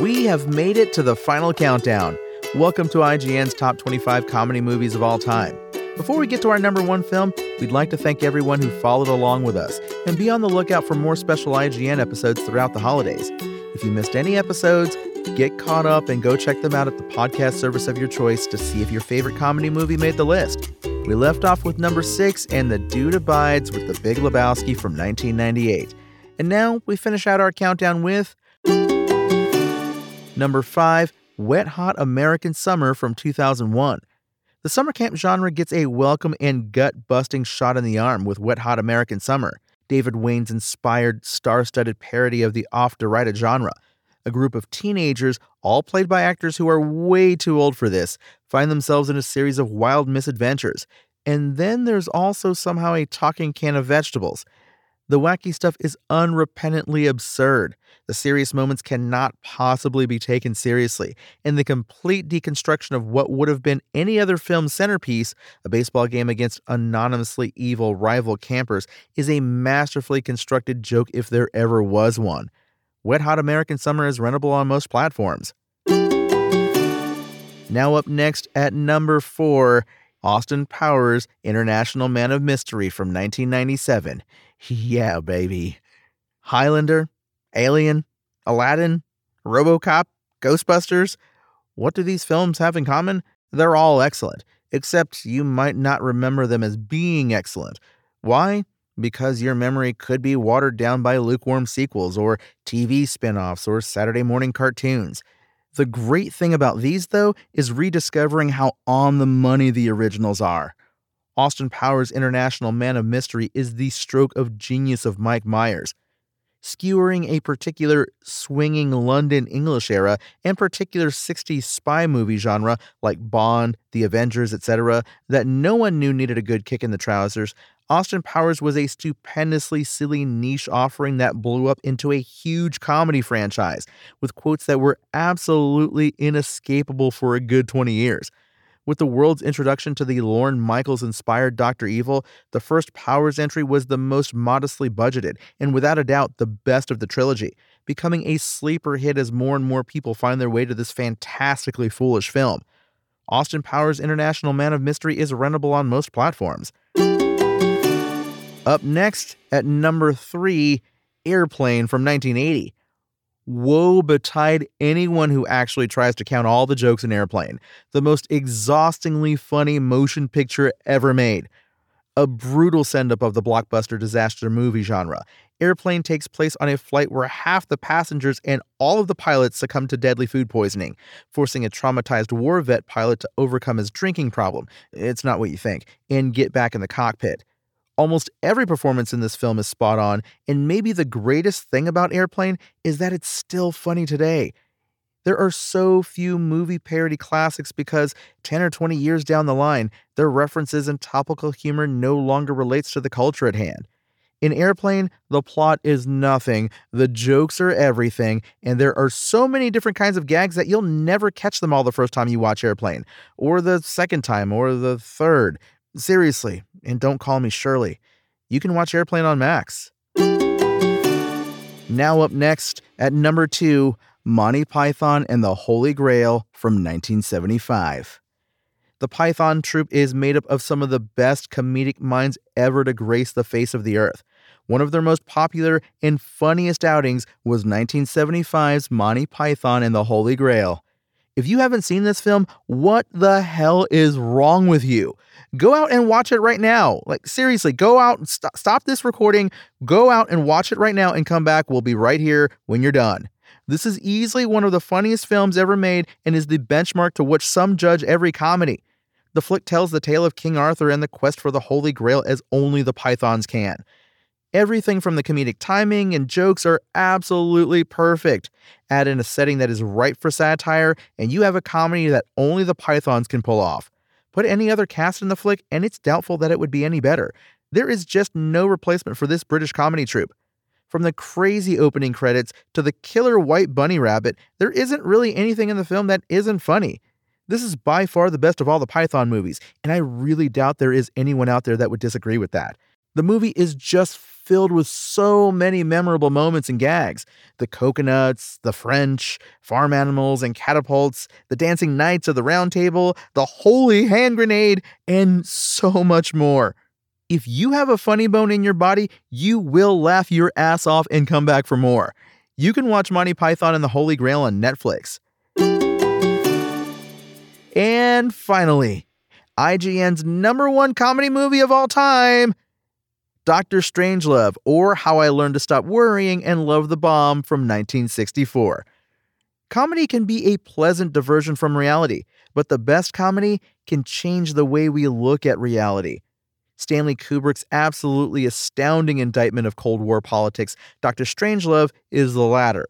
We have made it to the final countdown. Welcome to IGN's Top 25 Comedy Movies of All Time. Before we get to our number one film, we'd like to thank everyone who followed along with us and be on the lookout for more special IGN episodes throughout the holidays. If you missed any episodes, get caught up and go check them out at the podcast service of your choice to see if your favorite comedy movie made the list. We left off with number six and The Dude Abides with The Big Lebowski from 1998. And now we finish out our countdown with Number 5, Wet Hot American Summer from 2001. The summer camp genre gets a welcome and gut busting shot in the arm with Wet Hot American Summer, David Wain's inspired, star studded parody of the oft derided genre. A group of teenagers, all played by actors who are way too old for this, find themselves in a series of wild misadventures. And then there's also somehow a talking can of vegetables. The wacky stuff is unrepentantly absurd. The serious moments cannot possibly be taken seriously, and the complete deconstruction of what would have been any other film's centerpiece, a baseball game against anonymously evil rival campers, is a masterfully constructed joke if there ever was one. Wet Hot American Summer is rentable on most platforms. Now, up next at number four, Austin Powers, International Man of Mystery from 1997. Yeah, baby. Highlander, Alien, Aladdin, Robocop, Ghostbusters. What do these films have in common? They're all excellent, except you might not remember them as being excellent. Why? Because your memory could be watered down by lukewarm sequels or TV spin offs or Saturday morning cartoons. The great thing about these, though, is rediscovering how on the money the originals are. Austin Powers' International Man of Mystery is the stroke of genius of Mike Myers, skewering a particular swinging London English era and particular 60s spy movie genre like Bond, The Avengers, etc., that no one knew needed a good kick in the trousers. Austin Powers was a stupendously silly niche offering that blew up into a huge comedy franchise with quotes that were absolutely inescapable for a good 20 years. With the world's introduction to the Lorne Michaels inspired Dr. Evil, the first Powers entry was the most modestly budgeted and without a doubt the best of the trilogy, becoming a sleeper hit as more and more people find their way to this fantastically foolish film. Austin Powers International Man of Mystery is rentable on most platforms. Up next at number 3, Airplane from 1980. Woe betide anyone who actually tries to count all the jokes in Airplane, the most exhaustingly funny motion picture ever made. A brutal send up of the blockbuster disaster movie genre. Airplane takes place on a flight where half the passengers and all of the pilots succumb to deadly food poisoning, forcing a traumatized war vet pilot to overcome his drinking problem. It's not what you think, and get back in the cockpit. Almost every performance in this film is spot on, and maybe the greatest thing about Airplane is that it's still funny today. There are so few movie parody classics because 10 or 20 years down the line, their references and topical humor no longer relates to the culture at hand. In Airplane, the plot is nothing, the jokes are everything, and there are so many different kinds of gags that you'll never catch them all the first time you watch Airplane, or the second time, or the third. Seriously, and don't call me Shirley. You can watch Airplane on Max. Now, up next at number two, Monty Python and the Holy Grail from 1975. The Python Troupe is made up of some of the best comedic minds ever to grace the face of the earth. One of their most popular and funniest outings was 1975's Monty Python and the Holy Grail. If you haven't seen this film, what the hell is wrong with you? Go out and watch it right now. Like, seriously, go out and st- stop this recording, go out and watch it right now and come back. We'll be right here when you're done. This is easily one of the funniest films ever made and is the benchmark to which some judge every comedy. The flick tells the tale of King Arthur and the quest for the Holy Grail as only the Pythons can. Everything from the comedic timing and jokes are absolutely perfect. Add in a setting that is ripe for satire, and you have a comedy that only the Pythons can pull off. Put any other cast in the flick, and it's doubtful that it would be any better. There is just no replacement for this British comedy troupe. From the crazy opening credits to the killer white bunny rabbit, there isn't really anything in the film that isn't funny. This is by far the best of all the Python movies, and I really doubt there is anyone out there that would disagree with that. The movie is just filled with so many memorable moments and gags. The coconuts, the French, farm animals and catapults, the dancing knights of the round table, the holy hand grenade, and so much more. If you have a funny bone in your body, you will laugh your ass off and come back for more. You can watch Monty Python and the Holy Grail on Netflix. And finally, IGN's number one comedy movie of all time Doctor Strangelove, or How I Learned to Stop Worrying and Love the Bomb from 1964. Comedy can be a pleasant diversion from reality, but the best comedy can change the way we look at reality. Stanley Kubrick's absolutely astounding indictment of Cold War politics, Dr. Strangelove, is the latter.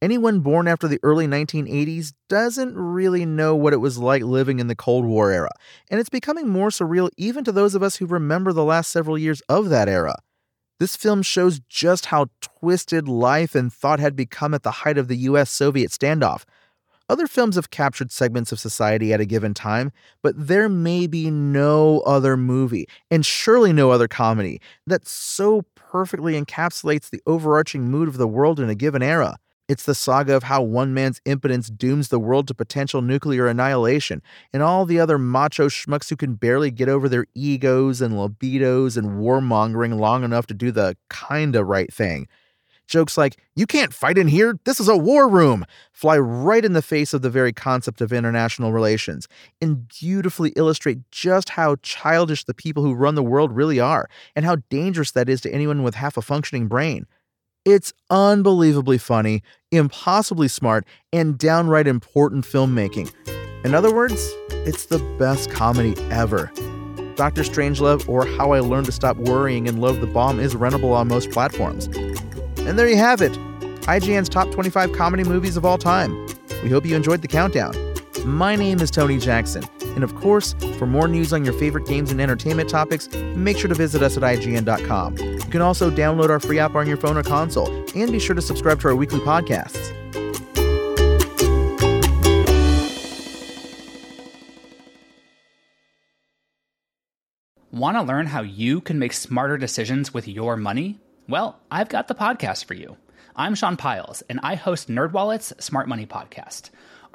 Anyone born after the early 1980s doesn't really know what it was like living in the Cold War era, and it's becoming more surreal even to those of us who remember the last several years of that era. This film shows just how twisted life and thought had become at the height of the US Soviet standoff. Other films have captured segments of society at a given time, but there may be no other movie, and surely no other comedy, that so perfectly encapsulates the overarching mood of the world in a given era. It's the saga of how one man's impotence dooms the world to potential nuclear annihilation, and all the other macho schmucks who can barely get over their egos and libidos and warmongering long enough to do the kinda right thing. Jokes like, you can't fight in here, this is a war room, fly right in the face of the very concept of international relations and beautifully illustrate just how childish the people who run the world really are and how dangerous that is to anyone with half a functioning brain. It's unbelievably funny, impossibly smart, and downright important filmmaking. In other words, it's the best comedy ever. Doctor Strangelove or How I Learned to Stop Worrying and Love the Bomb is rentable on most platforms. And there you have it IGN's top 25 comedy movies of all time. We hope you enjoyed the countdown. My name is Tony Jackson, and of course, for more news on your favorite games and entertainment topics, make sure to visit us at IGN.com. You can also download our free app on your phone or console, and be sure to subscribe to our weekly podcasts. Want to learn how you can make smarter decisions with your money? Well, I've got the podcast for you. I'm Sean Pyles, and I host NerdWallet's Smart Money Podcast.